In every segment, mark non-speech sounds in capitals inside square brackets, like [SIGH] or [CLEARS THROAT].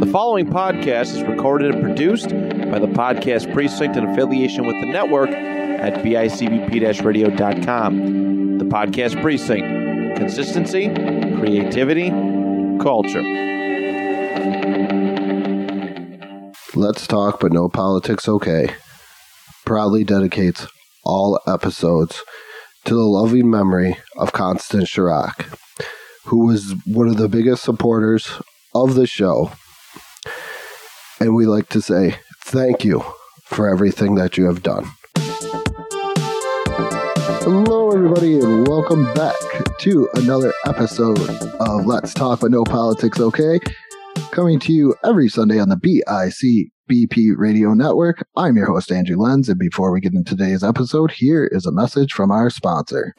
The following podcast is recorded and produced by the Podcast Precinct in affiliation with the network at bicbp-radio.com. The Podcast Precinct. Consistency, creativity, culture. Let's Talk But No Politics Okay proudly dedicates all episodes to the loving memory of Constance Chirac, who was one of the biggest supporters of the show. And we like to say thank you for everything that you have done. Hello, everybody, and welcome back to another episode of Let's Talk But No Politics Okay, coming to you every Sunday on the BIC BP Radio Network. I'm your host, Andrew Lenz, and before we get into today's episode, here is a message from our sponsor.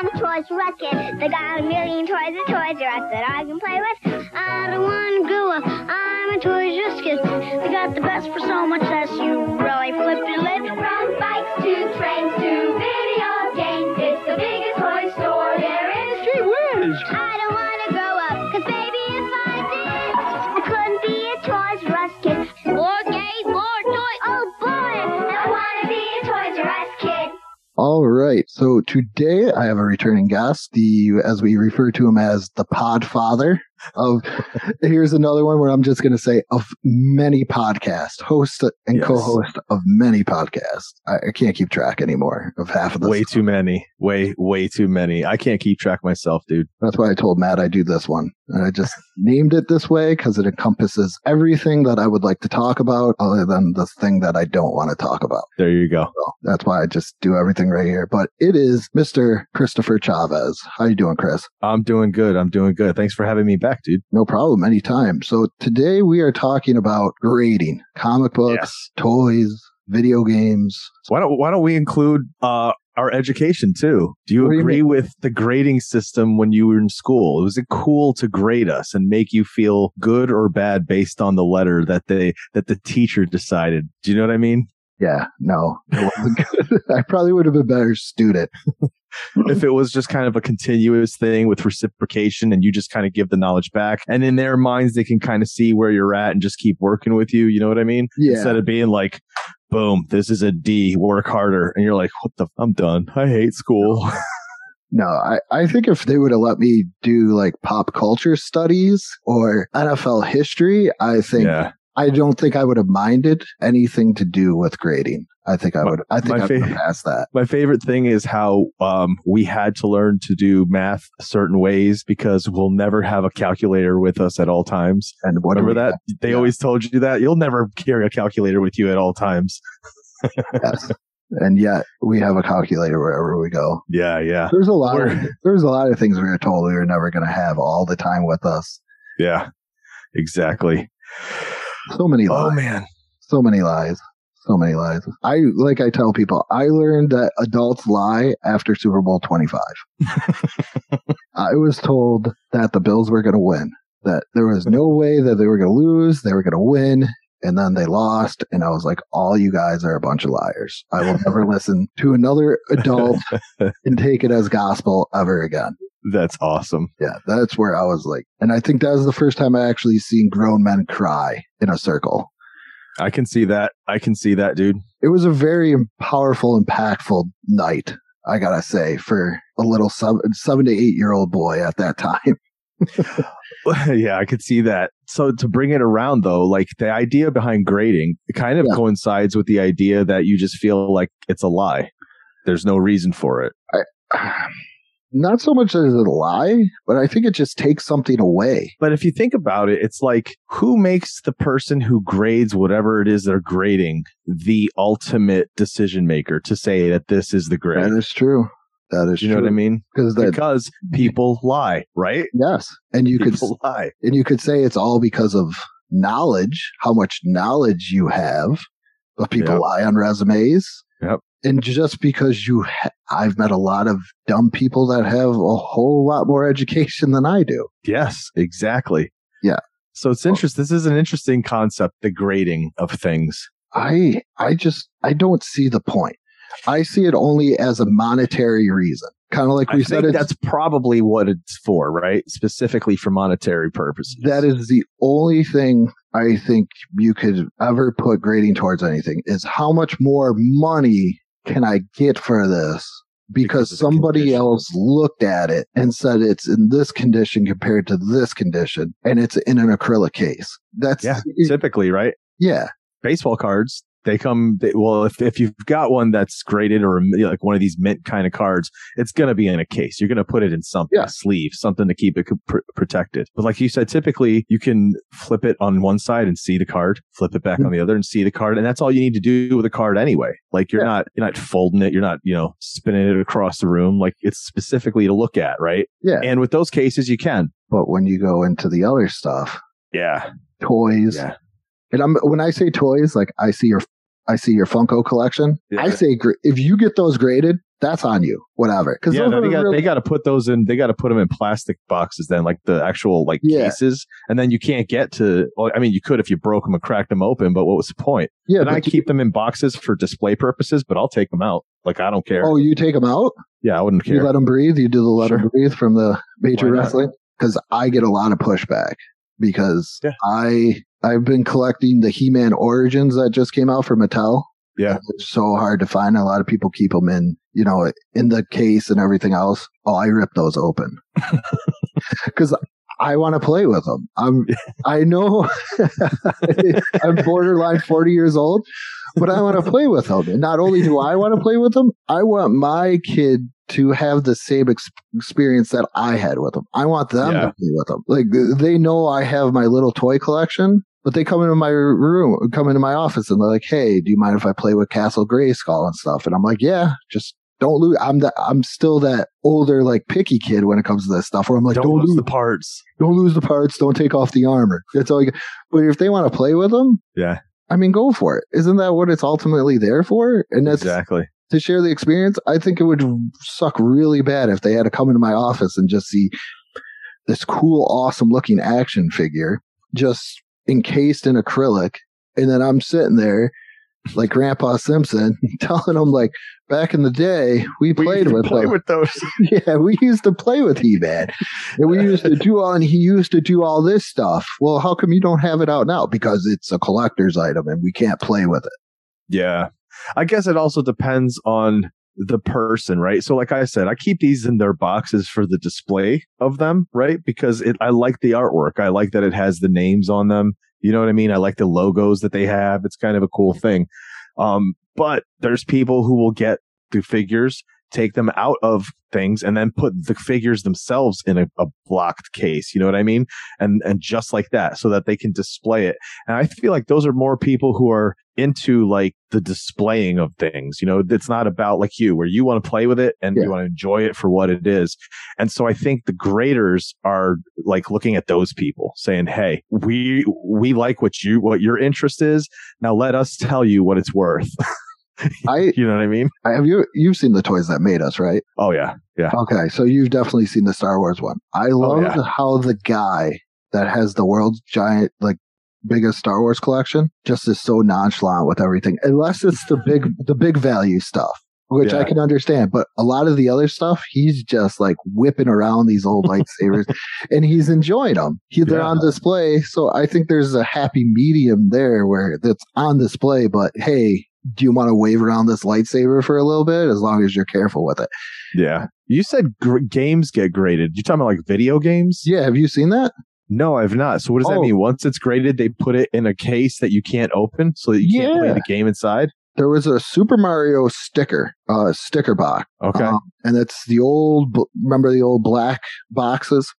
I don't want to grow up. I'm a Toys R kid. They got a million toys at Toys R Us that I can play with. I don't want to grow up. I'm a Toys R Us kid. They got the best for so much less. You really flip your lid. From bikes to trains to video games, it's the biggest toy store there is. Gee whiz! All right, so today I have a returning guest, the as we refer to him as the Podfather of. here's another one where I'm just going to say of many podcasts, host and Yes. co-host of many podcasts. I, I can't keep track anymore of half of this. Way too many. Way, way too many. I can't keep track myself, dude. That's why I told Matt I do this one. And I just [LAUGHS] named it this way because it encompasses everything that I would like to talk about other than the thing that I don't want to talk about. There you go. So that's why I just do everything right here. But it is Mr. Christopher Chavez. How you doing, Chris? I'm doing good. I'm doing good. Thanks for having me back, dude. No problem. Anytime. So today we are talking about grading comic books, Yes. toys, video games. Why don't Why don't we include uh, our education too? Do you What do you agree with the grading system when you were in school? Was it cool to grade us and make you feel good or bad based on the letter that they that the teacher decided? Do you know what I mean? Yeah, no, it wasn't good. [LAUGHS] I probably would have been a better student. [LAUGHS] if it was just kind of a continuous thing with reciprocation and you just kind of give the knowledge back and in their minds they can kind of see where you're at and just keep working with you you know what i mean Yeah. instead of being like boom this is a d work harder and you're like what the i'm done i hate school [LAUGHS] No, I, I think if they would have let me do like pop culture studies or NFL history, I think yeah I don't think I would have minded anything to do with grading. I think I would. I think my I would have passed that. my favorite thing is how um, we had to learn to do math certain ways because we'll never have a calculator with us at all times And remember that they Yeah. always told you that you'll never carry a calculator with you at all times Yes. and yet we have a calculator wherever we go. yeah yeah There's a lot. Of, [LAUGHS] there's a lot of things we were told we were never going to have all the time with us. yeah exactly So many lies. Oh lies. man, So many lies. So many lies. I like I tell people, I learned that adults lie after Super Bowl 25. [LAUGHS] I was told that the Bills were going to win, that there was no way that they were going to lose, they were going to win, and then they lost. And I was like, all you guys are a bunch of liars. I will never [LAUGHS] listen to another adult and take it as gospel ever again. that's awesome. Yeah, that's where I was like, and I think that was the first time I actually seen grown men cry in a circle. I can see that. I can see that, dude. it was a very powerful, impactful night. I gotta say, for a little seven, seven to eight year old boy at that time. [LAUGHS] yeah, I could see that. So to bring it around though, like the idea behind grading, it kind of Yeah. coincides with the idea that you just feel like it's a lie. There's no reason for it. I, [SIGHS] Not so much as a lie, but I think it just takes something away. But if you think about it, it's like who makes the person who grades whatever it is they're grading the ultimate decision maker to say that this is the grade? That is true. That is you know true. what I mean? Because Because people lie, right? yes, and you could lie. and you could say it's all because of knowledge, how much knowledge you have, but people Yep. lie on resumes. Yep. And just because you, ha- I've met a lot of dumb people that have a whole lot more education than I do. Yes, exactly. Yeah. So it's interesting. This is an interesting concept, the grading of things. I, I just, I don't see the point. I see it only as a monetary reason. Kind of like I we said, think that's probably what it's for, right? Specifically for monetary purposes. that is the only thing I think you could ever put grading towards anything is how much more money can I get for this? Because Because somebody else looked at it and said it's in this condition compared to this condition, and it's in an acrylic case. That's yeah, typically, right? yeah, Baseball cards, they come, they, well, if, if you've got one that's graded or like one of these mint kind of cards, it's going to be in a case. You're going to put it in something, Yeah. a sleeve, something to keep it pr- protected. But like you said, typically you can flip it on one side and see the card, flip it back Mhm. on the other and see the card. And that's all you need to do with a card anyway. Like you're Yeah. not, you're not folding it. You're not, you know, spinning it across the room. Like it's specifically to look at, right? yeah. And with those cases, you can. But when you go into the other stuff, Yeah. toys, Yeah. And I'm when I say toys, like I see your I see your Funko collection. Yeah. I say if you get those graded, that's on you. Whatever. Because yeah, no, they got real- they got to put those in. They got to put them in plastic boxes, then like the actual like Yeah. cases, and then you can't get to. Well, I mean, you could if you broke them and cracked them open, but what was the point? yeah. And I but you- keep them in boxes for display purposes, but I'll take them out. Like I don't care. oh, you take them out. yeah, I wouldn't care. You let them breathe. You do the let them breathe from the major wrestling because I get a lot of pushback because Yeah. I I've been collecting the He-Man Origins that just came out for Mattel. Yeah. It's so hard to find. A lot of people keep them in, you know, in the case and everything else. Oh, I rip those open [LAUGHS] because I want to play with them. I'm, [LAUGHS] I know [LAUGHS] I'm borderline 40 years old, but I want to play with them. And not only do I want to play with them, I want my kid to have the same ex- experience that I had with them. I want them Yeah. to play with them. Like they know I have my little toy collection, but they come into my room, come into my office, and they're like, "Hey, do you mind if I play with Castle Grayskull and stuff?" And I'm like, "Yeah, just." Don't lose. I'm the, I'm still that older, like picky kid when it comes to this stuff. Where I'm like, don't, don't, lose lose the parts. don't lose the parts. Don't take off the armor. That's all you get. But if they want to play with them, Yeah, I mean, go for it. Isn't that what it's ultimately there for? And that's exactly. to share the experience. I think it would suck really bad if they had to come into my office and just see this cool, awesome looking action figure just encased in acrylic. And then I'm sitting there like Grandpa Simpson [LAUGHS] telling them like back in the day we played to with play with those. [LAUGHS] Yeah, we used to play with He-Man. And we used to do all, and he used to do all this stuff. Well, how come you don't have it out now? Because it's a collector's item and we can't play with it. Yeah. I guess it also depends on the person, right? So like I said, I keep these in their boxes for the display of them, right? Because it I like the artwork. I like that it has the names on them. You know what I mean? I like the logos that they have. It's kind of a cool thing. Um, but there's people who will get the figures, take them out of things, and then put the figures themselves in a, a blocked case. You know what I mean? And and just like that, so that they can display it. And I feel like those are more people who are into like the displaying of things. You know, it's not about like you, where you want to play with it and Yeah. you want to enjoy it for what it is. And so I think the graders are like looking at those people saying, Hey, we, we like what you, what your interest is. Now let us tell you what it's worth. [LAUGHS] I, [LAUGHS] you know what I mean? I have you, you've seen the toys that made us, right? Oh yeah. Yeah. Okay. So you've definitely seen the Star Wars one. I oh, love Oh, yeah. how the guy that has the world's giant, like, biggest Star Wars collection just is so nonchalant with everything, unless it's the big, [LAUGHS] the big value stuff. Which I can understand, but a lot of the other stuff, he's just like whipping around these old [LAUGHS] lightsabers, and he's enjoying them. He, they're Yeah. on display, so I think there's a happy medium there where that's on display. But hey, do you want to wave around this lightsaber for a little bit? As long as you're careful with it. Yeah. You said gr- games get graded. You talking about like video games? Yeah, have you seen that? No, I've not. So what does that Oh. mean? Once it's graded, they put it in a case that you can't open so that you can't play the game inside? There was a Super Mario sticker, uh, sticker box, Okay. um, and it's the old. Remember the old black boxes?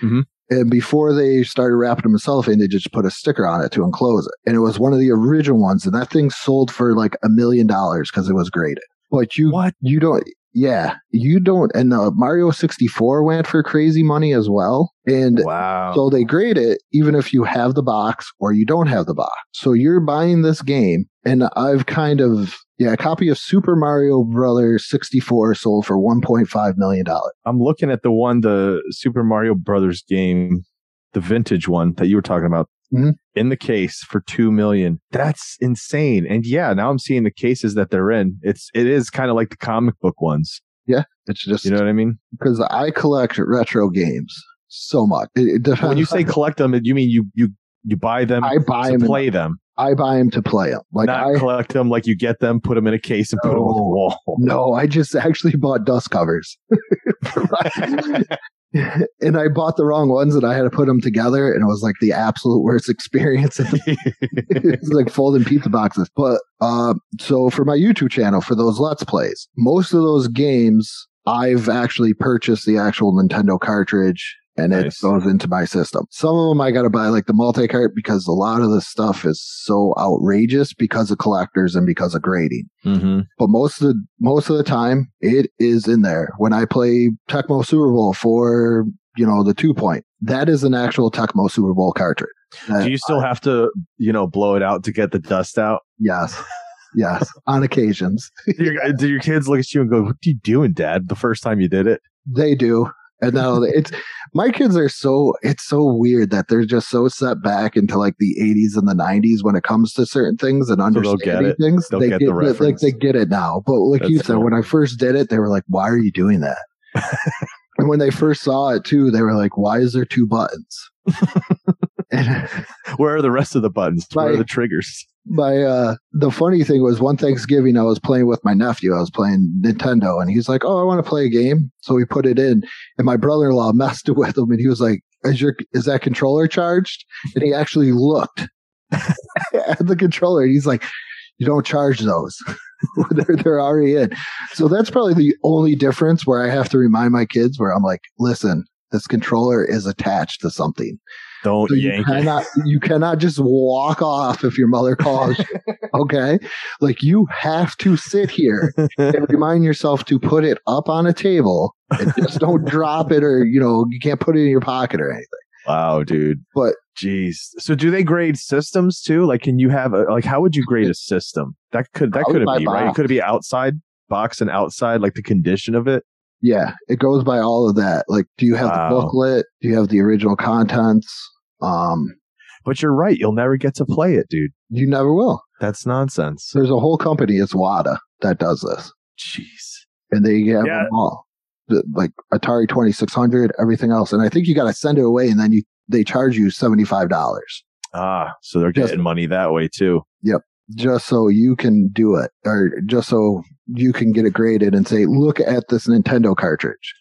Mhm. And before they started wrapping them in cellophane, they just put a sticker on it to enclose it. And it was one of the original ones, and that thing sold for like a million dollars because it was graded. But you, What? you don't. Yeah, you don't. And uh, Mario 64 went for crazy money as well. And wow. so they grade it even if you have the box or you don't have the box. So you're buying this game, and I've kind of yeah, a copy of Super Mario Brothers 64 sold for 1.5 million dollars. I'm looking at the one, the Super Mario Brothers game, the vintage one that you were talking about. Mhm. In the case for two million. That's insane. And yeah, now I'm seeing the cases that they're in. It's it is kind of like the comic book ones. Yeah, it's just You know what I mean? because I collect retro games so much. It, it depends. When you say collect them, you mean you you you buy them I buy to them, play them, I buy them to play them. Like not I collect them like you get them, put them in a case, and put them on the wall. [LAUGHS] no, I just actually bought dust covers. [LAUGHS] and I bought the wrong ones and I had to put them together and it was like the absolute worst [LAUGHS] experience. it's like folding pizza boxes. But uh, so for my YouTube channel, for those Let's Plays, most of those games, I've actually purchased the actual Nintendo cartridge and Nice. it goes into my system. Some of them I got to buy like the multi cart because a lot of the stuff is so outrageous because of collectors and because of grading. hmm But most of the most of the time, it is in there. When I play Tecmo Super Bowl for you know the two point, that is an actual Tecmo Super Bowl cartridge. Do you still have to, you know, blow it out to get the dust out? Yes. [LAUGHS] Yes, on occasions do, your, do your kids look at you and go, "What are you doing, Dad?" The first time you did it, they do. And now it's my kids are so it's so weird that they're just so set back into like the 80s and the 90s when it comes to certain things and understanding get it. things. They'll they get the like they get it now. But like you said, cool. when I first did it, they were like, "Why are you doing that?" [LAUGHS] and when they first saw it too, they were like, "Why is there two buttons?" [LAUGHS] and where are the rest of the buttons? Where are the triggers? My uh the funny thing was one Thanksgiving I was playing with my nephew. I was playing Nintendo and he's like, Oh, I want to play a game. So we put it in and my brother in law [LAUGHS] messed it with him and he was like, Is your is that controller charged? And he actually looked [LAUGHS] at the controller and he's like, You don't charge those. [LAUGHS] they're they're already in. So that's probably the only difference where I have to remind my kids where I'm like, listen, this controller is attached to something. Don't So you yank it. cannot you cannot just walk off if your mother calls you. [LAUGHS] Okay. Like you have to sit here and [LAUGHS] remind yourself to put it up on a table and just don't drop it or you know, you can't put it in your pocket or anything. Wow, dude. But- jeez. So do they grade systems too? Like, can you have a like? How would you grade a system? That could that couldn't by be right. box. Could it be outside box and outside, like the condition of it? Yeah, it goes by all of that. Like, do you have Wow. the booklet? Do you have the original contents? Um, But you're right. You'll never get to play it, dude. you never will. That's nonsense. There's a whole company, it's WATA, that does this. Jeez. and they have Yeah. them all, The- like Atari Twenty Six Hundred, everything else. And I think you got to send it away, and then you they charge you seventy five dollars Ah, so they're Just- getting money that way too. Yep. Just so you can do it, or just so you can get it graded and say, "Look at this Nintendo cartridge."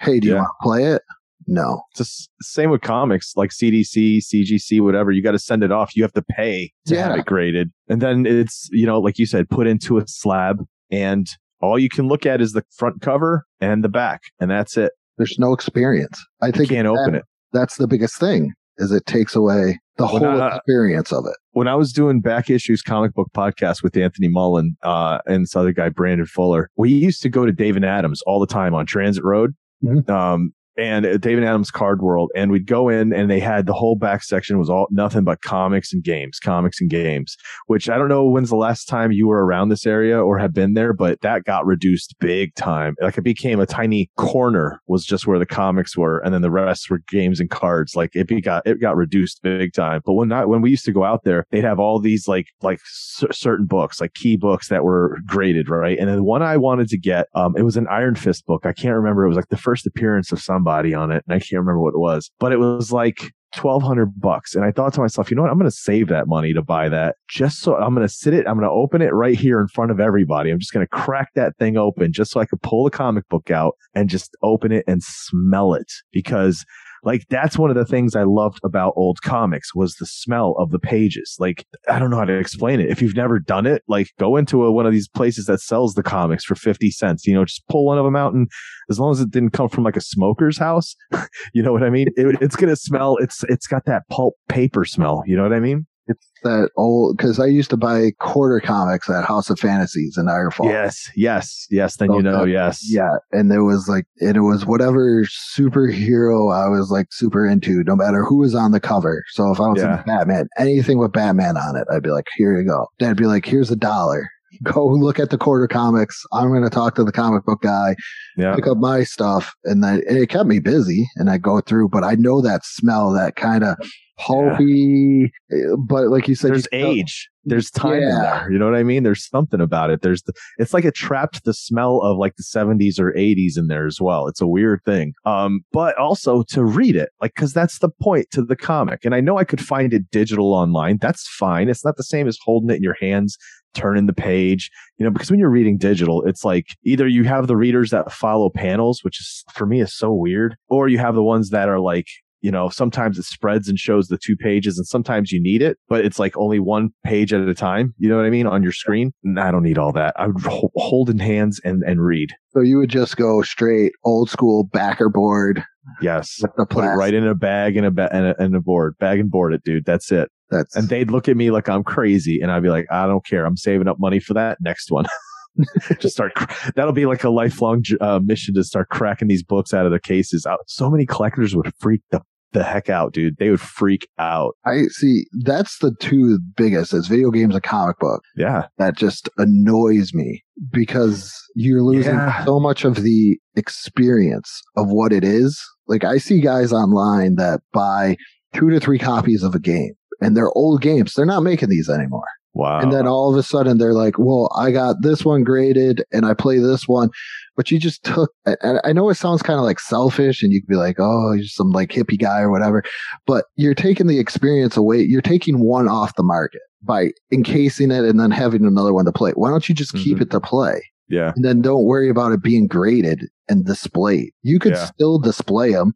Hey, do you want to play it? No. It's the same with comics, like CDC, CGC, whatever. You got to send it off. You have to pay to have it graded, and then it's you know, like you said, put into a slab, and all you can look at is the front cover and the back, and that's it. There's no experience. I You think can't that- open it. That's the biggest thing. Is it takes away the Well, whole not- experience of it. when I was doing back issues comic book podcast with Anthony Mullen uh, and this other guy Brandon Fuller, we used to go to Dave and Adam's all the time on Transit Road. Mhm. Um, and David Adams Card World, and we'd go in, and they had the whole back section was all nothing but comics and games, comics and games. Which I don't know when's the last time you were around this area or have been there, but that got reduced big time. Like it became a tiny corner was just where the comics were, and then the rest were games and cards. Like it got it got reduced big time. But when I, when we used to go out there, they'd have all these like like cer- certain books, like key books that were graded, right? And then one I wanted to get, um, it was an Iron Fist book. I can't remember. It was like the first appearance of somebody on it, and I can't remember what it was, but it was like. 1200 bucks. And i thought to myself you know what? I'm going to save that money to buy that just so i'm going to sit it i'm going to open it right here in front of everybody. I'm just going to crack that thing open just so i could pull the comic book out and just open it and smell it. Because like that's one of the things I loved about old comics was the smell of the pages. Like I don't know how to explain it. If you've never done it, like go into a, one of these places that sells the comics for 50 cents, you know, just pull one of them out and as long as it didn't come from like a smoker's house, [LAUGHS] you know what I mean? It, it's going to smell, it's, it's got that pulp paper smell. You know what I mean? It's that old because I used to buy quarter comics at House of Fantasies in Niagara Falls. Yes. Yes. Yes. Then you Okay. know, yes. Yeah, and there was like, and it was whatever superhero I was like super into, no matter who was on the cover. So if I was Yeah. in Batman, anything with Batman on it, I'd be like, here you go. Dad'd be like, here's a dollar. [LAUGHS] Go look at the quarter comics. I'm going to talk to the comic book guy, Yeah. pick up my stuff, and then and it kept me busy. And I go through, but I know that smell, that kind of pulpy, uh, but like you said, there's you know- age. There's time in there. You know what i mean? There's something about it. There's the, it's like it trapped the smell of like the 70s or 80s in there as well. It's a weird thing. Um but also to read it like because that's the point to the comic. And i know i could find it digital online. That's fine. It's not the same as holding it in your hands turning the page. You know because when you're reading digital it's like either you have the readers that follow panels which is for me is so weird or you have the ones that are like you know, sometimes it spreads and shows the two pages and sometimes you need it, but it's like only one page at a time. You know what I mean? On your screen. And I don't need all that. I would ho- hold in hands and, and read. So you would just go straight old school backer board Yes. Put it right in a bag and a, ba- and a, and a board, bag and board it, dude. That's it. That's And they'd look at me like I'm crazy. And I'd be like, I don't care. I'm saving up money for that next one. [LAUGHS] [LAUGHS] Just start. That'll be like a lifelong uh, mission to start cracking these books out of their cases. Out. So many collectors would freak the the heck out, dude. They would freak out. I see. That's the two biggest is video games and comic book. Yeah. That just annoys me because you're losing Yeah. so much of the experience of what it is. Like I see guys online that buy two to three copies of a game and they're old games. They're not making these anymore. Wow. And then all of a sudden they're like, well, I got this one graded and I play this one. But you just took, and I know it sounds kind of like selfish and you could be like, oh, you're some like hippie guy or whatever. But you're taking the experience away. You're taking one off the market by encasing it and then having another one to play. Why don't you just keep Mhm. it to play? yeah. And then don't worry about it being graded and displayed. You could Yeah. still display them.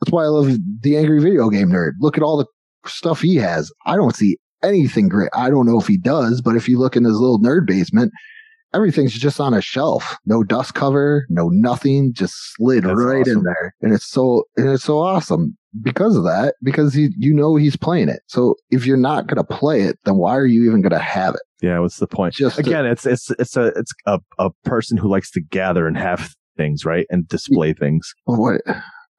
That's why I love the angry video game nerd. Look at all the stuff he has. I don't see anything great. I don't know if he does, but if you look in his little nerd basement, everything's just on a shelf. No dust cover, no nothing, just slid That's right in there. And it's so and it's so awesome because of that, because he, you know he's playing it. So if you're not gonna play it, then why are you even gonna have it? Yeah. What's the point? Just to- Again, it's it's it's a it's a, a person who likes to gather and have things right and display things. Well, what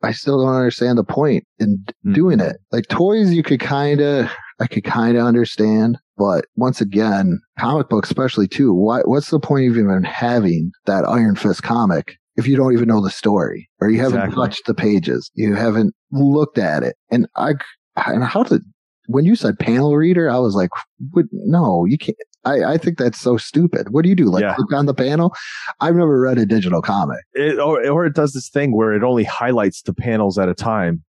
I still don't understand the point in Mm. doing it. Like toys, you could kind of, I could kind of understand, but once again, comic books, especially too. Why? What's the point of even having that Iron Fist comic if you don't even know the story or you haven't Exactly. touched the pages, you haven't looked at it, and I and how to. When you said panel reader, I was like, "What? No, you can't." I, I think that's so stupid. What do you do? Like Yeah. click on the panel? I've never read a digital comic. It, or, or it does this thing where it only highlights the panels at a time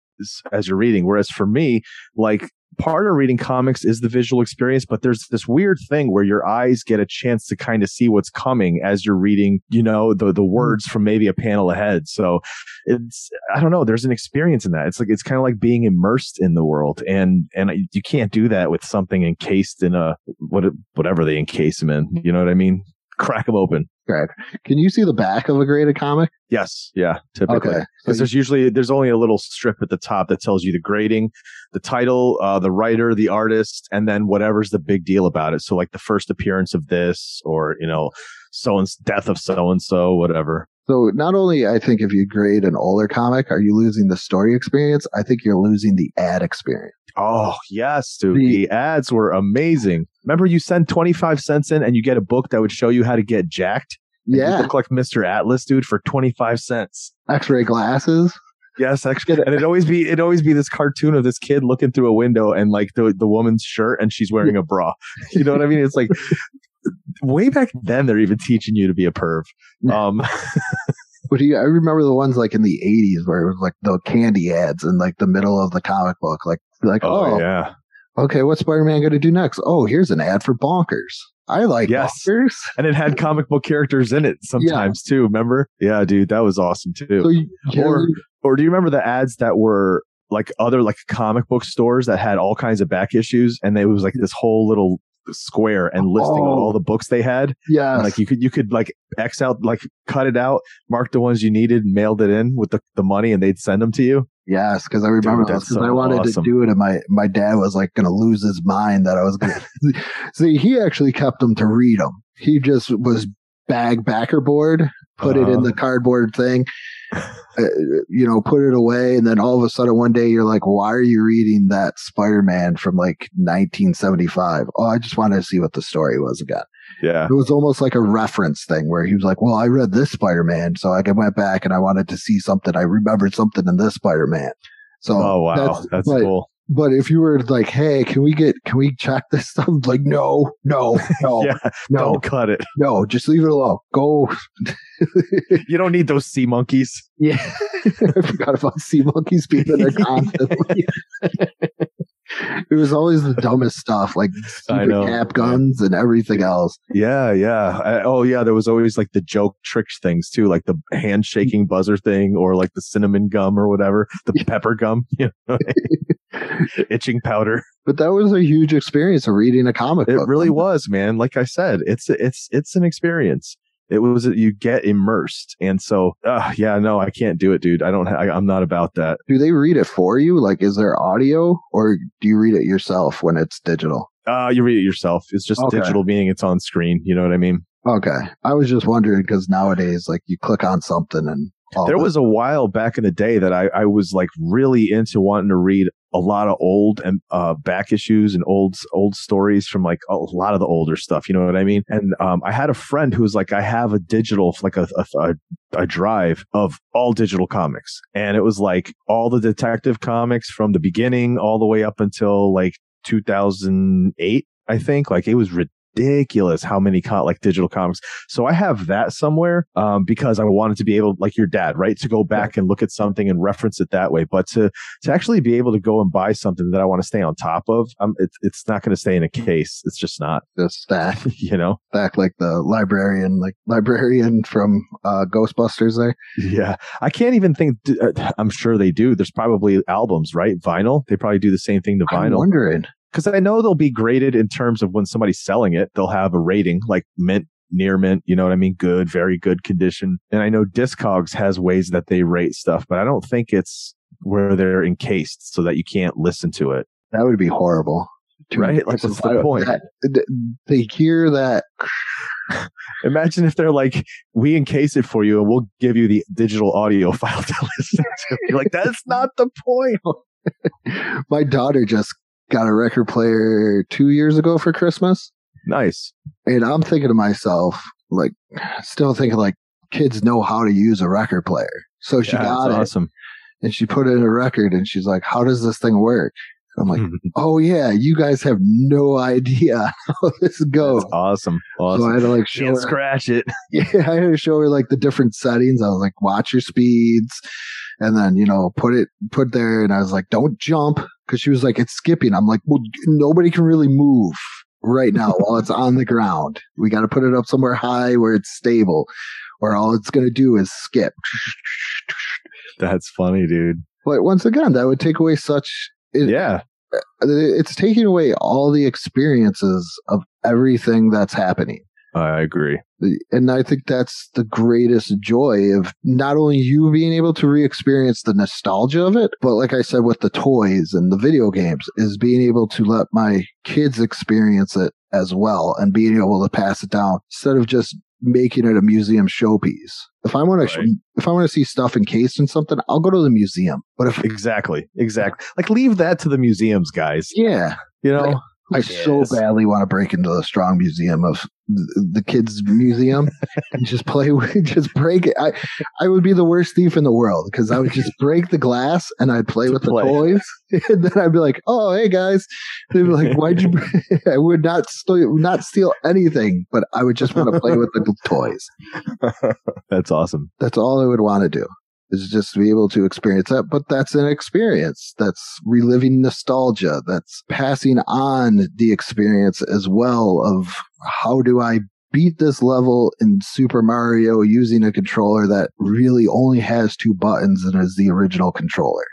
as you're reading. Whereas for me, like part of reading comics is the visual experience, but there's this weird thing where your eyes get a chance to kind of see what's coming as you're reading, you know, the, the hmm. words from maybe a panel ahead. So it's, I don't know, there's an experience in that. It's like, it's kind of like being immersed in the world and, and you can't do that with something encased in a, what, whatever they encase them in. You know what I mean? Crack them open. Can you see the back of a graded comic? Yes. Yeah. Typically. Okay. So Because there's usually there's only a little strip at the top that tells you the grading, the title, uh, the writer, the artist, and then whatever's the big deal about it. So like the first appearance of this, or you know, so and death of so and so, whatever. So not only I think if you grade an older comic, are you losing the story experience? I think you're losing the ad experience. Oh yes, dude. The- The ads were amazing. Remember, you send twenty five cents in, and you get a book that would show you how to get jacked. Yeah, look like Mister Atlas, dude, for twenty five cents. X-ray glasses. Yes, actually, and it'd always be it'd always be this cartoon of this kid looking through a window and like the the woman's shirt and she's wearing a bra. [LAUGHS] You know what I mean? It's like way back then they're even teaching you to be a perv. Um, [LAUGHS] But you, I remember the ones like in the '80s where it was like the candy ads in like the middle of the comic book, like like oh, oh, yeah, okay, what's Spider-Man going to do next? Oh, here's an ad for Bonkers. I like Yes. Bonkers. and it had comic book characters in it sometimes too. Remember? Yeah, dude, that was awesome too. So you, Or- or do you remember the ads that were like other like comic book stores that had all kinds of back issues and they was like this whole little square and listing Oh. all the books they had yeah, like you could you could like x out like cut it out mark the ones you needed mailed it in with the, the money and they'd send them to you Yes, because I remember Dude, that's because I wanted awesome. to do it, and my my dad was like going to lose his mind that I was going [LAUGHS] to. See, he actually kept them to read them. He just was bag backer board, put it in Uh-huh. the cardboard thing, uh, you know, put it away, and then all of a sudden one day you're like, "Why are you reading that Spider Man from like 1975?" Oh, I just wanted to see what the story was again. yeah It was almost like a reference thing where he was like, "Well, I read this Spider Man, so I went back and I wanted to see something. I remembered something in this Spider Man." So oh wow that's- that's, but cool But if you were like, hey, can we get, can we check this stuff? [LAUGHS] Like, no, no, no, [LAUGHS] yeah, no, don't cut it. no, just leave it alone. Go. [LAUGHS] You don't need those sea monkeys. yeah. I forgot about sea monkeys being in there constantly. It was always the dumbest stuff, like [LAUGHS] stupid cap guns and everything else. Yeah, yeah. I, oh, yeah. There was always like the joke trick things too, like the handshaking buzzer thing, or like the cinnamon gum or whatever, the pepper gum, [LAUGHS] you know, [LAUGHS] itching powder. But that was a huge experience of reading a comic It book. really was, man. Like I said, it's it's it's an experience. It was you get immersed, and so uh, yeah, no, I can't do it, dude. I don't. Ha- I, I'm not about that. Do they read it for you? Like, is there audio or do you read it yourself when it's digital? Uh, you read it yourself. It's just Okay. digital, meaning it's on screen. You know what I mean? Okay. I was just wondering because nowadays, like, you click on something and all there the- was a while back in the day that I, I was like really into wanting to read a lot of old and uh, back issues and old old stories from like a lot of the older stuff. You know what I mean? And um, I had a friend who was like, I have a digital like a, a a drive of all digital comics, and it was like all the detective comics from the beginning all the way up until like 2008. I think like it was ridiculous how many co- like digital comics. So I have that somewhere um, because I wanted to be able, like your dad, right, to go back and look at something and reference it that way. But to to actually be able to go and buy something that I want to stay on top of, um, it's it's not going to stay in a case. It's just not, just stack, [LAUGHS] you know. stack like the librarian, like librarian from uh, Ghostbusters there. Yeah, I can't even think. uh, I'm sure they do. There's probably albums, right? Vinyl. They probably do the same thing to vinyl. I'm wondering. Because I know they'll be graded in terms of when somebody's selling it. They'll have a rating like mint, near mint. You know what I mean? Good, very good condition. And I know Discogs has ways that they rate stuff, but I don't think it's where they're encased so that you can't listen to it. That would be horrible. To Right? Like, what's the point? That, they hear that. [LAUGHS] Imagine if they're like, we encase it for you and we'll give you the digital audio [LAUGHS] file to listen to. You're like, that's not the point. [LAUGHS] My daughter just got a record player two years ago for Christmas. Nice. And I'm thinking to myself, like, still thinking like kids know how to use a record player. So she Yeah, got it awesome. and she put in a record and she's like, how does this thing work? I'm like, [LAUGHS] oh yeah, you guys have no idea how [LAUGHS] this goes. That's awesome. So I Awesome. had to like show Can't her, scratch it. [LAUGHS] yeah, I had to show her like the different settings. I was like, watch your speeds, and then you know put it put there, and I was like, don't jump because she was like, it's skipping. I'm like, well, nobody can really move right now while it's on the ground. We got to put it up somewhere high where it's stable, where all it's gonna do is skip. That's funny, dude. But once again, that would take away such. It, Yeah. Uh, it's taking away all the experiences of everything that's happening. I agree. And I think that's the greatest joy of not only you being able to re experience the nostalgia of it, but like I said, with the toys and the video games, is being able to let my kids experience it as well and being able to pass it down instead of just making it a museum showpiece. If I want to, if I want to see stuff encased in something, I'll go to the museum. But if, Exactly. Exactly. Like leave that to the museums, guys. yeah, You know? I so badly want to break into the Strong Museum of the, the kids' museum and just play [LAUGHS] with, just break it. I, I would be the worst thief in the world because I would just [LAUGHS] break the glass and I'd play with play. the toys. [LAUGHS] And then I'd be like, oh, hey guys. They'd be like, why'd you, I would not steal, not steal anything, but I would just want to play with the toys. That's awesome. That's all I would want to do is just to be able to experience that. But that's an experience. That's reliving nostalgia. That's passing on the experience as well of how do I beat this level in Super Mario using a controller that really only has two buttons and is the original controller.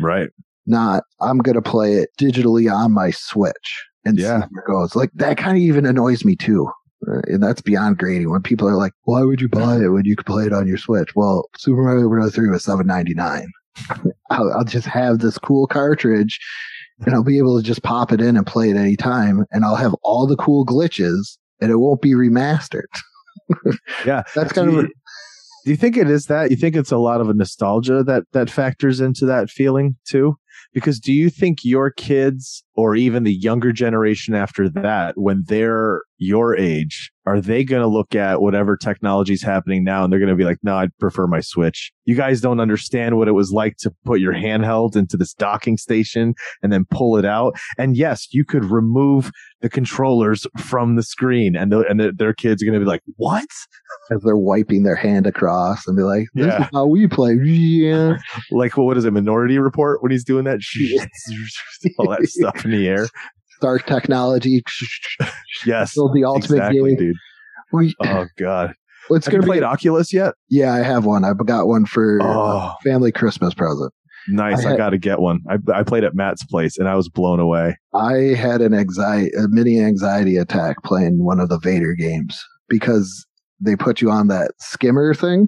Right. Not I'm going to play it digitally on my Switch and Yeah. see where it goes. Like that kind of even annoys me too. And that's beyond grading. When people are like, "Why would you buy it when you could play it on your Switch?" Well, Super Mario Bros. Three was seven ninety nine. [LAUGHS] I'll, I'll just have this cool cartridge, and I'll be able to just pop it in and play it anytime, and I'll have all the cool glitches, and it won't be remastered. [LAUGHS] Yeah. That's kind do, of you, do you think it is that? You think it's a lot of a nostalgia that that factors into that feeling too? Because do you think your kids or even the younger generation after that, when they're your age, are they going to look at whatever technology is happening now and they're going to be like, no, I'd prefer my Switch. You guys don't understand what it was like to put your handheld into this docking station and then pull it out. And yes, you could remove the controllers from the screen and, the, and the, their kids are going to be like, what? As they're wiping their hand across and be like, this Yeah. is how we play. [LAUGHS] Yeah. Like, well, what is it? Minority Report when he's doing that? [LAUGHS] All that stuff in the air. Stark technology. Yes. Build the ultimate Exactly, game. dude. We, Oh, God. [LAUGHS] it's Have you going to played be. Oculus yet? Yeah, I have one. I got one for uh, Oh. family Christmas present. Nice. I I, got to get one. I, I played at Matt's place and I was blown away. I had an anxiety, a mini anxiety attack playing one of the Vader games because they put you on that skimmer thing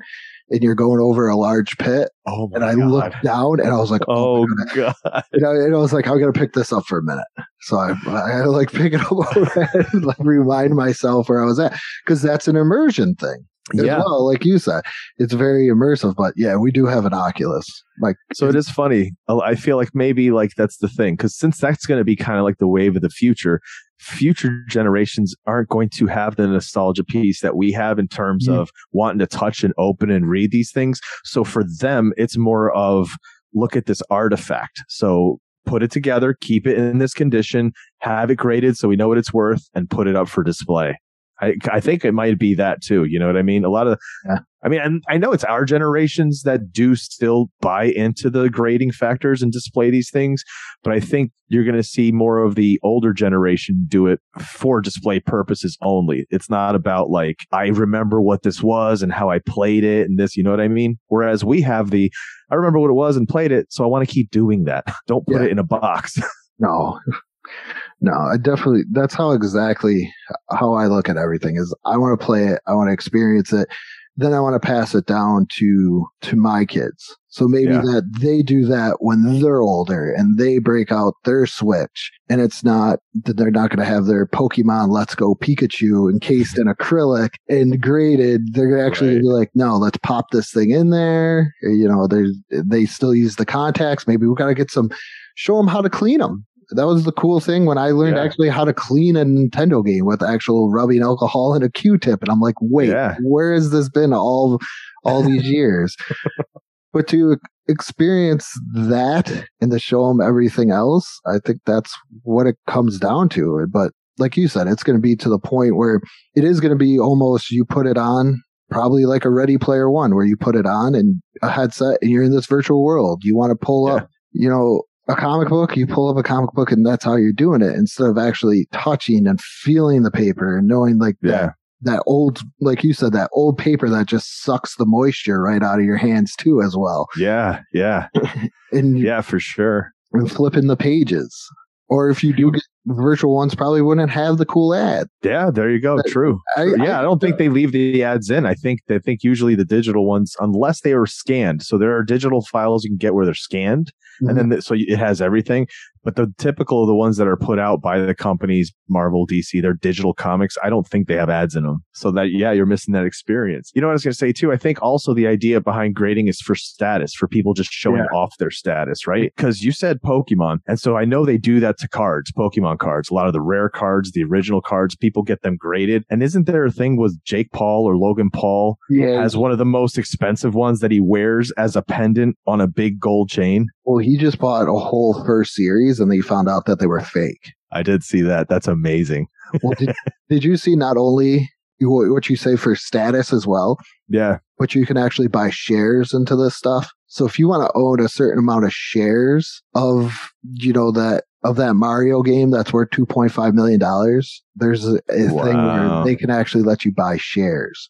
and you're going over a large pit. Oh, And I God. looked down and I was like, oh, oh, my God. God. And I, and I was like, I'm going to pick this up for a minute. So I, I had to like pick it up [LAUGHS] and like remind myself where I was at because that's an immersion thing. Yeah. well, like you said, it's very immersive. But yeah, we do have an Oculus. Like, So it is funny. I- I feel like maybe like that's the thing because since that's going to be kind of like the wave of the future, future generations aren't going to have the nostalgia piece that we have in terms Mm. of wanting to touch and open and read these things. So for them, it's more of look at this artifact. So put it together, keep it in this condition, have it graded so we know what it's worth, and put it up for display. I, I think it might be that too. You know what I mean? A lot of, Yeah. I mean, and I know it's our generations that do still buy into the grading factors and display these things, but I think you're going to see more of the older generation do it for display purposes only. It's not about like, I remember what this was and how I played it and this, you know what I mean? Whereas we have the, I remember what it was and played it, so I want to keep doing that. [LAUGHS] Don't put Yeah. it in a box. [LAUGHS] no, no, I definitely, that's how exactly how I look at everything is I want to play it. I want to experience it. Then I want to pass it down to, to my kids. So maybe Yeah. that they do that when they're older and they break out their switch and it's not that they're not going to have their Pokemon Let's Go Pikachu encased in acrylic and graded. They're actually Right. be like, no, let's pop this thing in there. You know, they they still use the contacts. Maybe we got to get some, show them how to clean them. That was the cool thing when I learned Yeah. actually how to clean a Nintendo game with actual rubbing alcohol and a Q-tip. And I'm like, wait, Yeah. where has this been all all these [LAUGHS] years? but to experience that and to show them everything else, I think that's what it comes down to. But like you said, it's going to be to the point where it is going to be almost you put it on, probably like a Ready Player One, where you put it on and a headset and you're in this virtual world. You want to pull Yeah. up, you know, a comic book, you pull up a comic book and that's how you're doing it instead of actually touching and feeling the paper and knowing like that that old, like you said, that old paper that just sucks the moisture right out of your hands too, as well. Yeah. Yeah. [LAUGHS] And, Yeah, for sure. and flipping the pages. Or if you do get virtual ones, probably wouldn't have the cool ad. Yeah, there you go. But True. I, yeah, I, don't think they leave the ads in. I think they think usually the digital ones, unless they are scanned. So there are digital files you can get where they're scanned, Mhm. and then the, so it has everything. But the typical of the ones that are put out by the companies, Marvel, DC, they're digital comics. I don't think they have ads in them. So that yeah, you're missing that experience. You know what I was going to say too? I think also the idea behind grading is for status, for people just showing Yeah. off their status, right? Because you said Pokemon, and so I know they do that to cards, Pokemon cards. A lot of the rare cards, the original cards, people get them graded. And isn't there a thing with Jake Paul or Logan Paul yeah. as one of the most expensive ones that he wears as a pendant on a big gold chain? Well, he just bought a whole first series and he found out that they were fake. I did see that. That's amazing. Well, did, [LAUGHS] did you see not only what what you say for status as well, Yeah. but you can actually buy shares into this stuff. So if you want to own a certain amount of shares of, you know, that of that Mario game that's worth two point five million dollars, there's a, a thing where they can actually let you buy shares.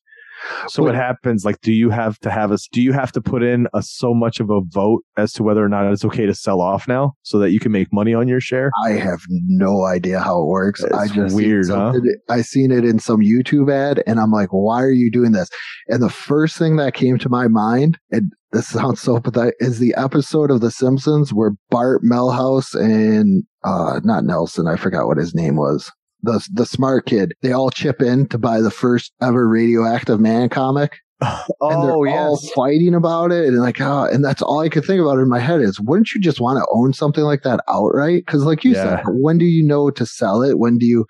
So what happens? Like, do you have to have us? Do you have to put in a so much of a vote as to whether or not it's okay to sell off now, so that you can make money on your share? I have no idea how it works. It's I just weird, huh? I seen it in some YouTube ad, and I'm like, why are you doing this? And the first thing that came to my mind, and this [LAUGHS] sounds so pathetic, is the episode of The Simpsons where Bart Milhouse and uh not Nelson, I forgot what his name was. The the smart kid, they all chip in to buy the first ever radioactive man comic. [LAUGHS] and oh they're all fighting about it and like oh, and that's all I could think about in my head is wouldn't you just want to own something like that outright? Because like you said, when do you know to sell it? When do you?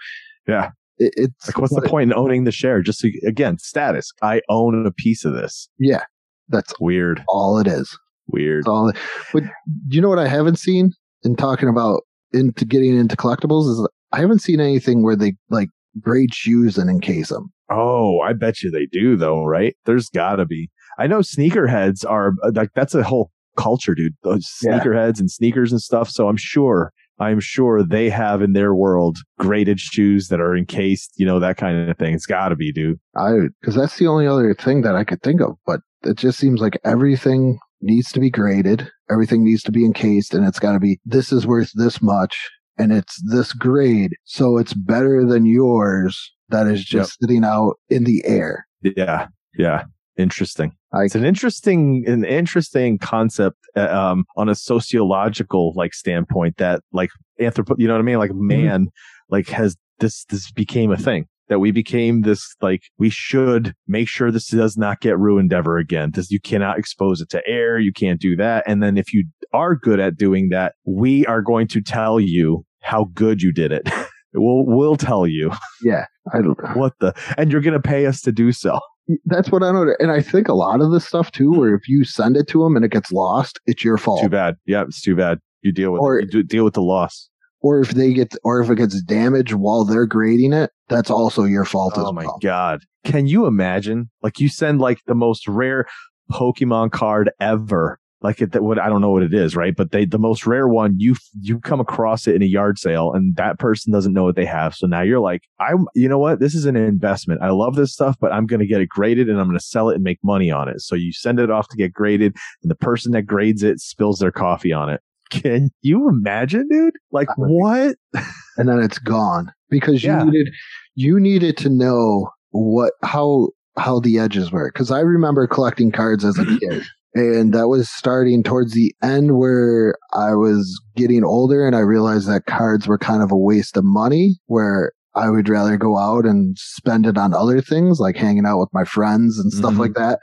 Yeah. It, it's Like, what's the point in owning the share? Just to, again, status. I own a piece of this. Yeah, that's Weird. all it is. Weird. That's all. It, but you know what I haven't seen in talking about into getting into collectibles is I haven't seen anything where they like grade shoes and encase them. Oh, I bet you they do though, right? There's gotta be. I know sneakerheads are uh, like that's a whole culture, dude. Those Yeah. sneakerheads and sneakers and stuff. So I'm sure, I'm sure they have in their world graded shoes that are encased, you know, that kind of thing. It's gotta be, dude. I because that's the only other thing that I could think of. But it just seems like everything needs to be graded, everything needs to be encased, and it's got to be this is worth this much, and it's this grade, so it's better than yours that is just sitting out in the air. Yeah, yeah. Interesting. I It's an interesting, an interesting concept uh, um, on a sociological like standpoint that like anthropo, you know what I mean? Like man, like has this this became a thing that we became this like we should make sure this does not get ruined ever again. This you cannot expose it to air. You can't do that. And then if you are good at doing that, we are going to tell you how good you did it. [LAUGHS] we'll we'll tell you yeah, I don't. what the and you're gonna pay us to do so. That's what I know, and I think a lot of this stuff too, where if you send it to them and it gets lost, it's your fault. Too bad. Yeah, it's too bad. You deal with Or-. You deal with the loss. Or if they get, or if it gets damaged while they're grading it, that's also your fault as Oh my well. god. Can you imagine? Like you send like the most rare Pokemon card ever. Like it, that what I don't know what it is, right? But they the most rare one you you come across it in a yard sale, and that person doesn't know what they have. So now you're like, I'm, you know what? This is an investment. I love this stuff, but I'm going to get it graded, and I'm going to sell it and make money on it. So you send it off to get graded, and the person that grades it spills their coffee on it. [LAUGHS] Can you imagine, dude? Like what? [LAUGHS] and then it's gone because you Yeah. needed you needed to know what how how the edges were because i remember collecting cards as a [CLEARS THROAT] kid and that was starting towards the end where i was getting older and i realized that cards were kind of a waste of money where i would rather go out and spend it on other things like hanging out with my friends and stuff Mhm. like that.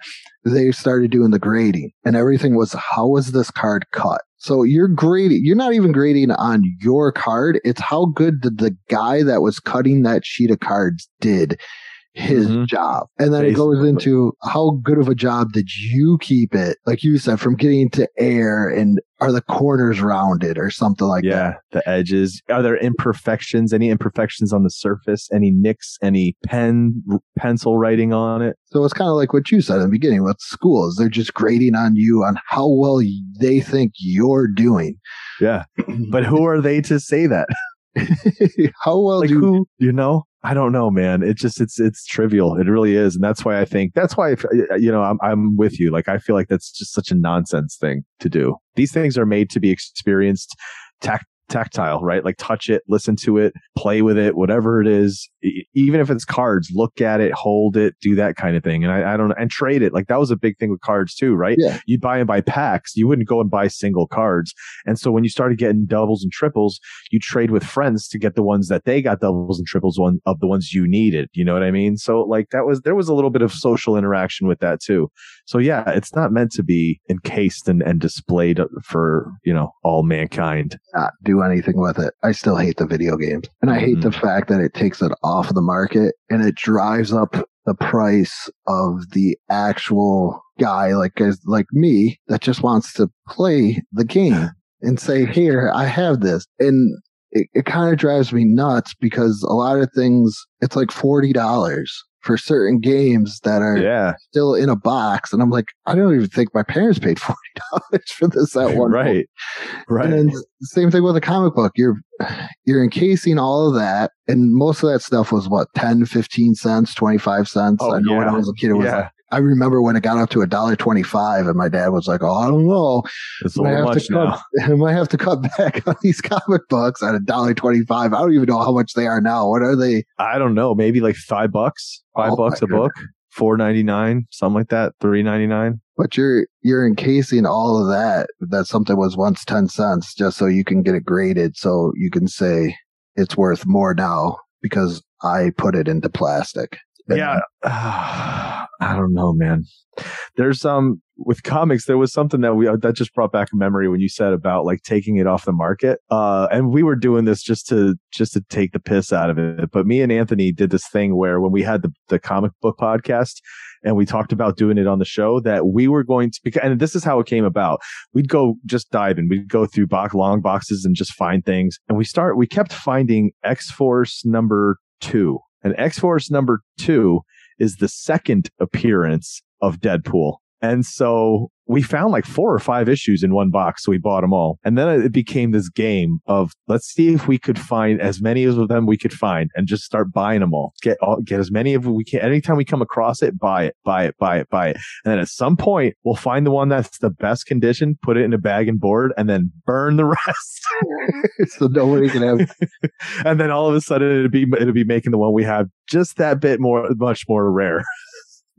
They started doing the grading and everything was how was this card cut? So you're grading you're not even grading on your card. It's how good did the guy that was cutting that sheet of cards did his Mhm. job and then it goes into how good of a job did you keep it like you said from getting to air and are the corners rounded or something like that yeah, the edges. Are there imperfections? Any imperfections on the surface? Any nicks? Any pen pencil writing on it? So it's kind of like what you said in the beginning with schools. They're just grading on you on how well they think you're doing. Yeah, [CLEARS THROAT] but who are they to say that? [LAUGHS] how well Like do who? You know, I don't know, man. It just it's it's trivial. It really is, and that's why I think that's why if, uh, you know I'm I'm with you. Like I feel like that's just such a nonsense thing to do. These things are made to be experienced. Tac- tactile right like touch it listen to it play with it whatever it is even if it's cards look at it hold it do that kind of thing and I, I don't know and trade it like that was a big thing with cards too right Yeah. you'd buy and buy packs you wouldn't go and buy single cards and so when you started getting doubles and triples you trade with friends to get the ones that they got doubles and triples one of the ones you needed. You know what I mean? So like that was there was a little bit of social interaction with that too. So yeah, it's not meant to be encased and, and displayed for, you know, all mankind. not do anything with it? I still hate the video games. And I hate the mm-hmm. fact that it takes it off the market and it drives up the price of the actual guy like guys like me that just wants to play the game [LAUGHS] and say, here, I have this. And it, it kind of drives me nuts because a lot of things, it's like $40 for certain games that are Yeah. still in a box. And I'm like, I don't even think my parents paid [LAUGHS] $40 for this at one point. Right. Right. And then same thing with a comic book. You're you're encasing all of that, and most of that stuff was what 10, 15 cents, twenty five cents. Oh, I know when. I was a kid, it was yeah. like I remember when it got up to a dollar twenty five, and my dad was like, "Oh, I don't know, it's a little much to now. [LAUGHS] I might have to cut back on these comic books at a dollar twenty five. I don't even know how much they are now. What are they? I don't know, maybe like five bucks, five Oh, bucks a book, four ninety nine, something like that, three ninety nine. But you're you're encasing all of that. That something was once ten cents, just so you can get it graded, so you can say it's worth more now because I put it into plastic. And Yeah. [SIGHS] I don't know, man. There's um with comics, there was something that we that just brought back a memory when you said about like taking it off the market. Uh, and we were doing this just to just to take the piss out of it. But me and Anthony did this thing where when we had the the comic book podcast and we talked about doing it on the show, that we were going to. And this is how it came about. We'd go just dive in. We'd go through box long boxes and just find things. And we start. We kept finding X Force number two. And X Force number two is the second appearance of Deadpool. And so we found like four or five issues in one box. So we bought them all. And then it became this game of let's see if we could find as many of them we could find and just start buying them all. Get all, get as many of we can. Anytime we come across it, buy it, buy it, buy it, buy it. And then at some point we'll find the one that's the best condition, put it in a bag and board and then burn the [LAUGHS] rest. [LAUGHS] so nobody can have. [LAUGHS] and then all of a sudden it'd be, it'll be making the one we have just that bit more, much more rare.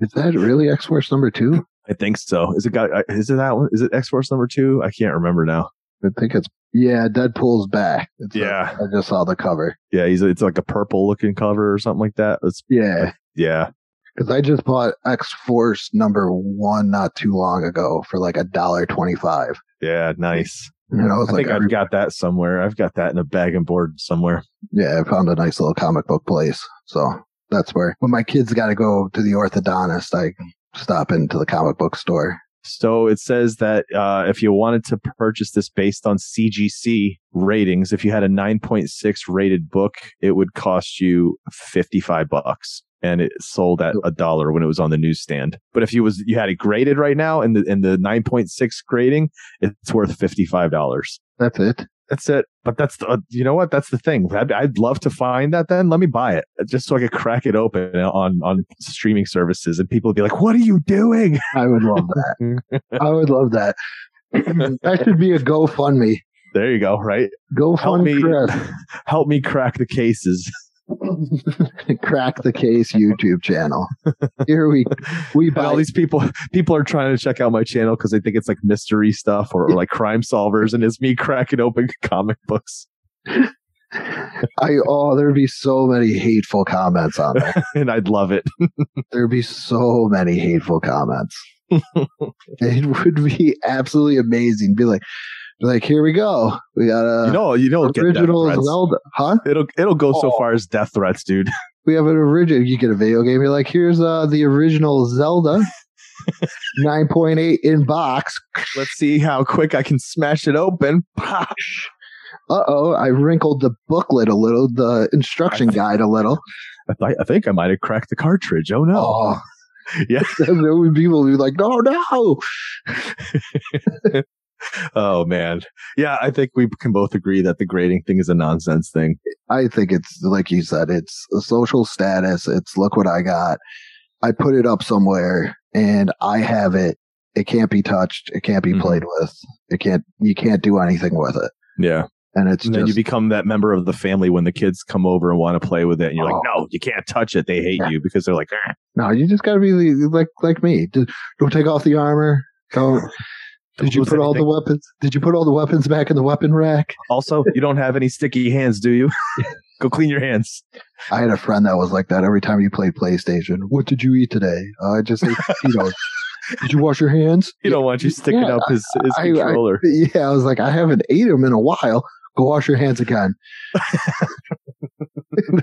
Is that really X Force number two? I think so. Is it got? uh, Is it that one? Is it X Force number two? I can't remember now. I think it's yeah. Deadpool's back. It's Yeah. I just saw the cover. Yeah, he's it's like a purple looking cover or something like that. It's Yeah, yeah. because I just bought X Force number one not too long ago for like a dollar twenty five. Yeah, nice. I was I like, think I've got that somewhere. I've got that in a bag and board somewhere. yeah, I found a nice little comic book place. So that's where when my kids got to go to the orthodontist, I stop into the comic book store. So it says that uh, if you wanted to purchase this based on CGC ratings, if you had a 9.6 rated book, it would cost you 55 bucks. And it sold at a dollar when it was on the newsstand. But if you was you had it graded right now in the in the 9.6 grading, it's worth $55. That's it. That's it. But that's the, uh, you know what? That's the thing. I'd, I'd love to find that. Then let me buy it just so I could crack it open on on streaming services, and people would be like, "What are you doing?" I would love [LAUGHS] that. I would love that. [CLEARS THROAT] that should be a GoFundMe. There you go. Right? Help GoFundMe me, [LAUGHS] help me crack the cases. [LAUGHS] Crack the Case YouTube channel. Here we we And [LAUGHS] all these people, people are trying to check out my channel because they think it's like mystery stuff or, or like crime solvers, and it's me cracking open [LAUGHS] comic books. I oh there'd be so many hateful comments on there. and I'd love it. There'd be so many hateful comments. it would be absolutely amazing. Be like like, here we go. We got a you know, you know, original. Zelda. Huh? It'll it'll go so Oh. far as death threats, dude. [LAUGHS] We have an original you get a video game, you're like, here's uh the original Zelda. [LAUGHS] 9.8 in box. Let's see how quick I can smash it open. Uh oh, I wrinkled the booklet a little, the instruction guide a little. I, th- I think I might have cracked the cartridge. Oh no! Oh, [LAUGHS] Yeah. there would be people who be like, no, no. Oh man. Yeah, I think we can both agree that the grading thing is a nonsense thing. I think it's like you said, it's a social status. It's look what I got. I put it up somewhere and I have it. It can't be touched. It can't be Mhm. played with. It can't, you can't do anything with it. Yeah. And it's And then you become that member of the family when the kids come over and want to play with it, and you're like, Oh. "No, you can't touch it." They hate Yeah. you because they're like, "Eh." no, you just gotta be like, like me. Just Don't take off the armor. Don't did you lose put all the weapons? Did you put all the weapons back in the weapon rack? Also, you don't have any sticky hands, do you? [LAUGHS] Go clean your hands. I had a friend that was like that every time you played PlayStation. What did you eat today? Uh, I just ate [LAUGHS] Cheetos. did you wash your hands? He don't want you sticking Yeah, up his, his I- I- controller. Yeah, I was like, I haven't ate them in a while. Go wash your hands again. [LAUGHS]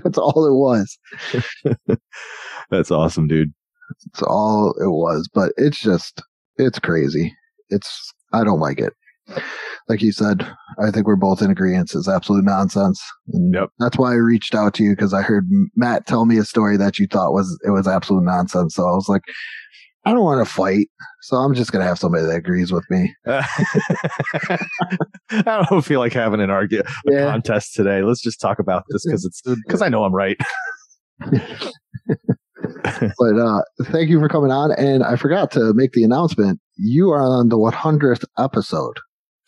That's all it was. That's awesome, dude. It's all it was. But it's just, it's crazy. It's, I don't like it. Like you said, I think we're both in agreement. It's absolute nonsense. And Yep. That's why I reached out to you because I heard Matt tell me a story that you thought was, it was absolute nonsense. So I was like, I don't want to fight. So I'm just going to have somebody that agrees with me. [LAUGHS] I don't feel like having an argument, a Yeah. contest today. Let's just talk about this because it's because I know I'm right. [LAUGHS] But uh, thank you for coming on. And I forgot to make the announcement. You are on the 100th episode.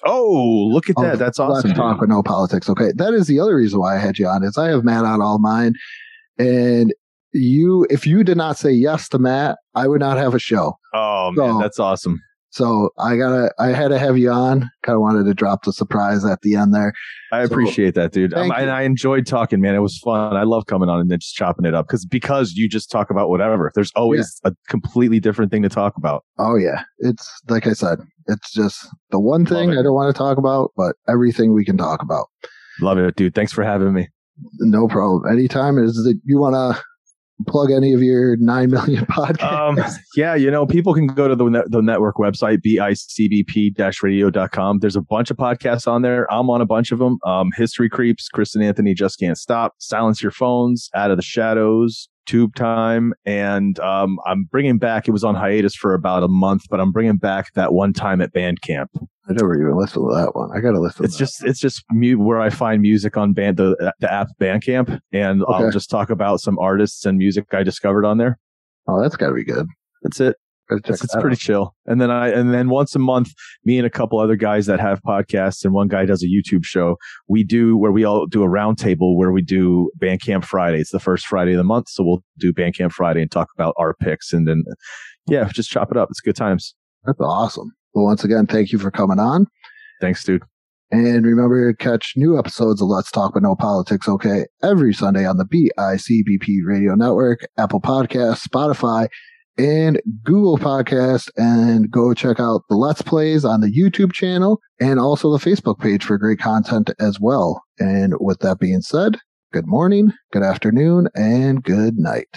Oh, look at oh, that! That's awesome. Let's talk with no politics. Okay, that is the other reason why I had you on. Is I have Matt on all mine, and you. If you did not say yes to Matt, I would not have a show. Oh man, So- that's awesome. So I gotta, I had to have you on. Kind of wanted to drop the surprise at the end there. I So, appreciate that, dude. Um, and. I enjoyed talking, man. It was fun. I love coming on and then just chopping it up because because you just talk about whatever. There's always a completely different thing to talk about. Oh yeah, it's like I said, it's just the one thing. I don't want to talk about, but everything we can talk about. Love it, dude. Thanks for having me. No problem. Anytime is that you want to plug any of your nine million [LAUGHS] podcasts. Um, yeah, you know, people can go to the, the network website, bicbp-radio.com. There's a bunch of podcasts on there. I'm on a bunch of them. Um, History Creeps, Chris and Anthony, Just Can't Stop, Silence Your Phones, Out of the Shadows, Tube Time. And um, I'm bringing back, it was on hiatus for about a month, but I'm bringing back that one time at Bandcamp. I never even listened to that one. I got to listen. It's to that. just it's just mu- where I find music on band the the app Bandcamp, and I'll just talk about some artists and music I discovered on there. oh, that's got to be good. That's it. It's, it's pretty out. chill. And then I and then once a month, me and a couple other guys that have podcasts, and one guy does a YouTube show. We do where we all do a roundtable where we do Bandcamp Friday. It's the first Friday of the month, so we'll do Bandcamp Friday and talk about our picks, and then yeah, just chop it up. It's good times. That's awesome. Well, once again, thank you for coming on. Thanks, dude. And remember to catch new episodes of Let's Talk But No Politics Okay every Sunday on the BICBP Radio Network, Apple Podcasts, Spotify, and Google Podcast. And go check out the Let's Plays on the YouTube channel and also the Facebook page for great content as well. And with that being said, good morning, good afternoon, and good night.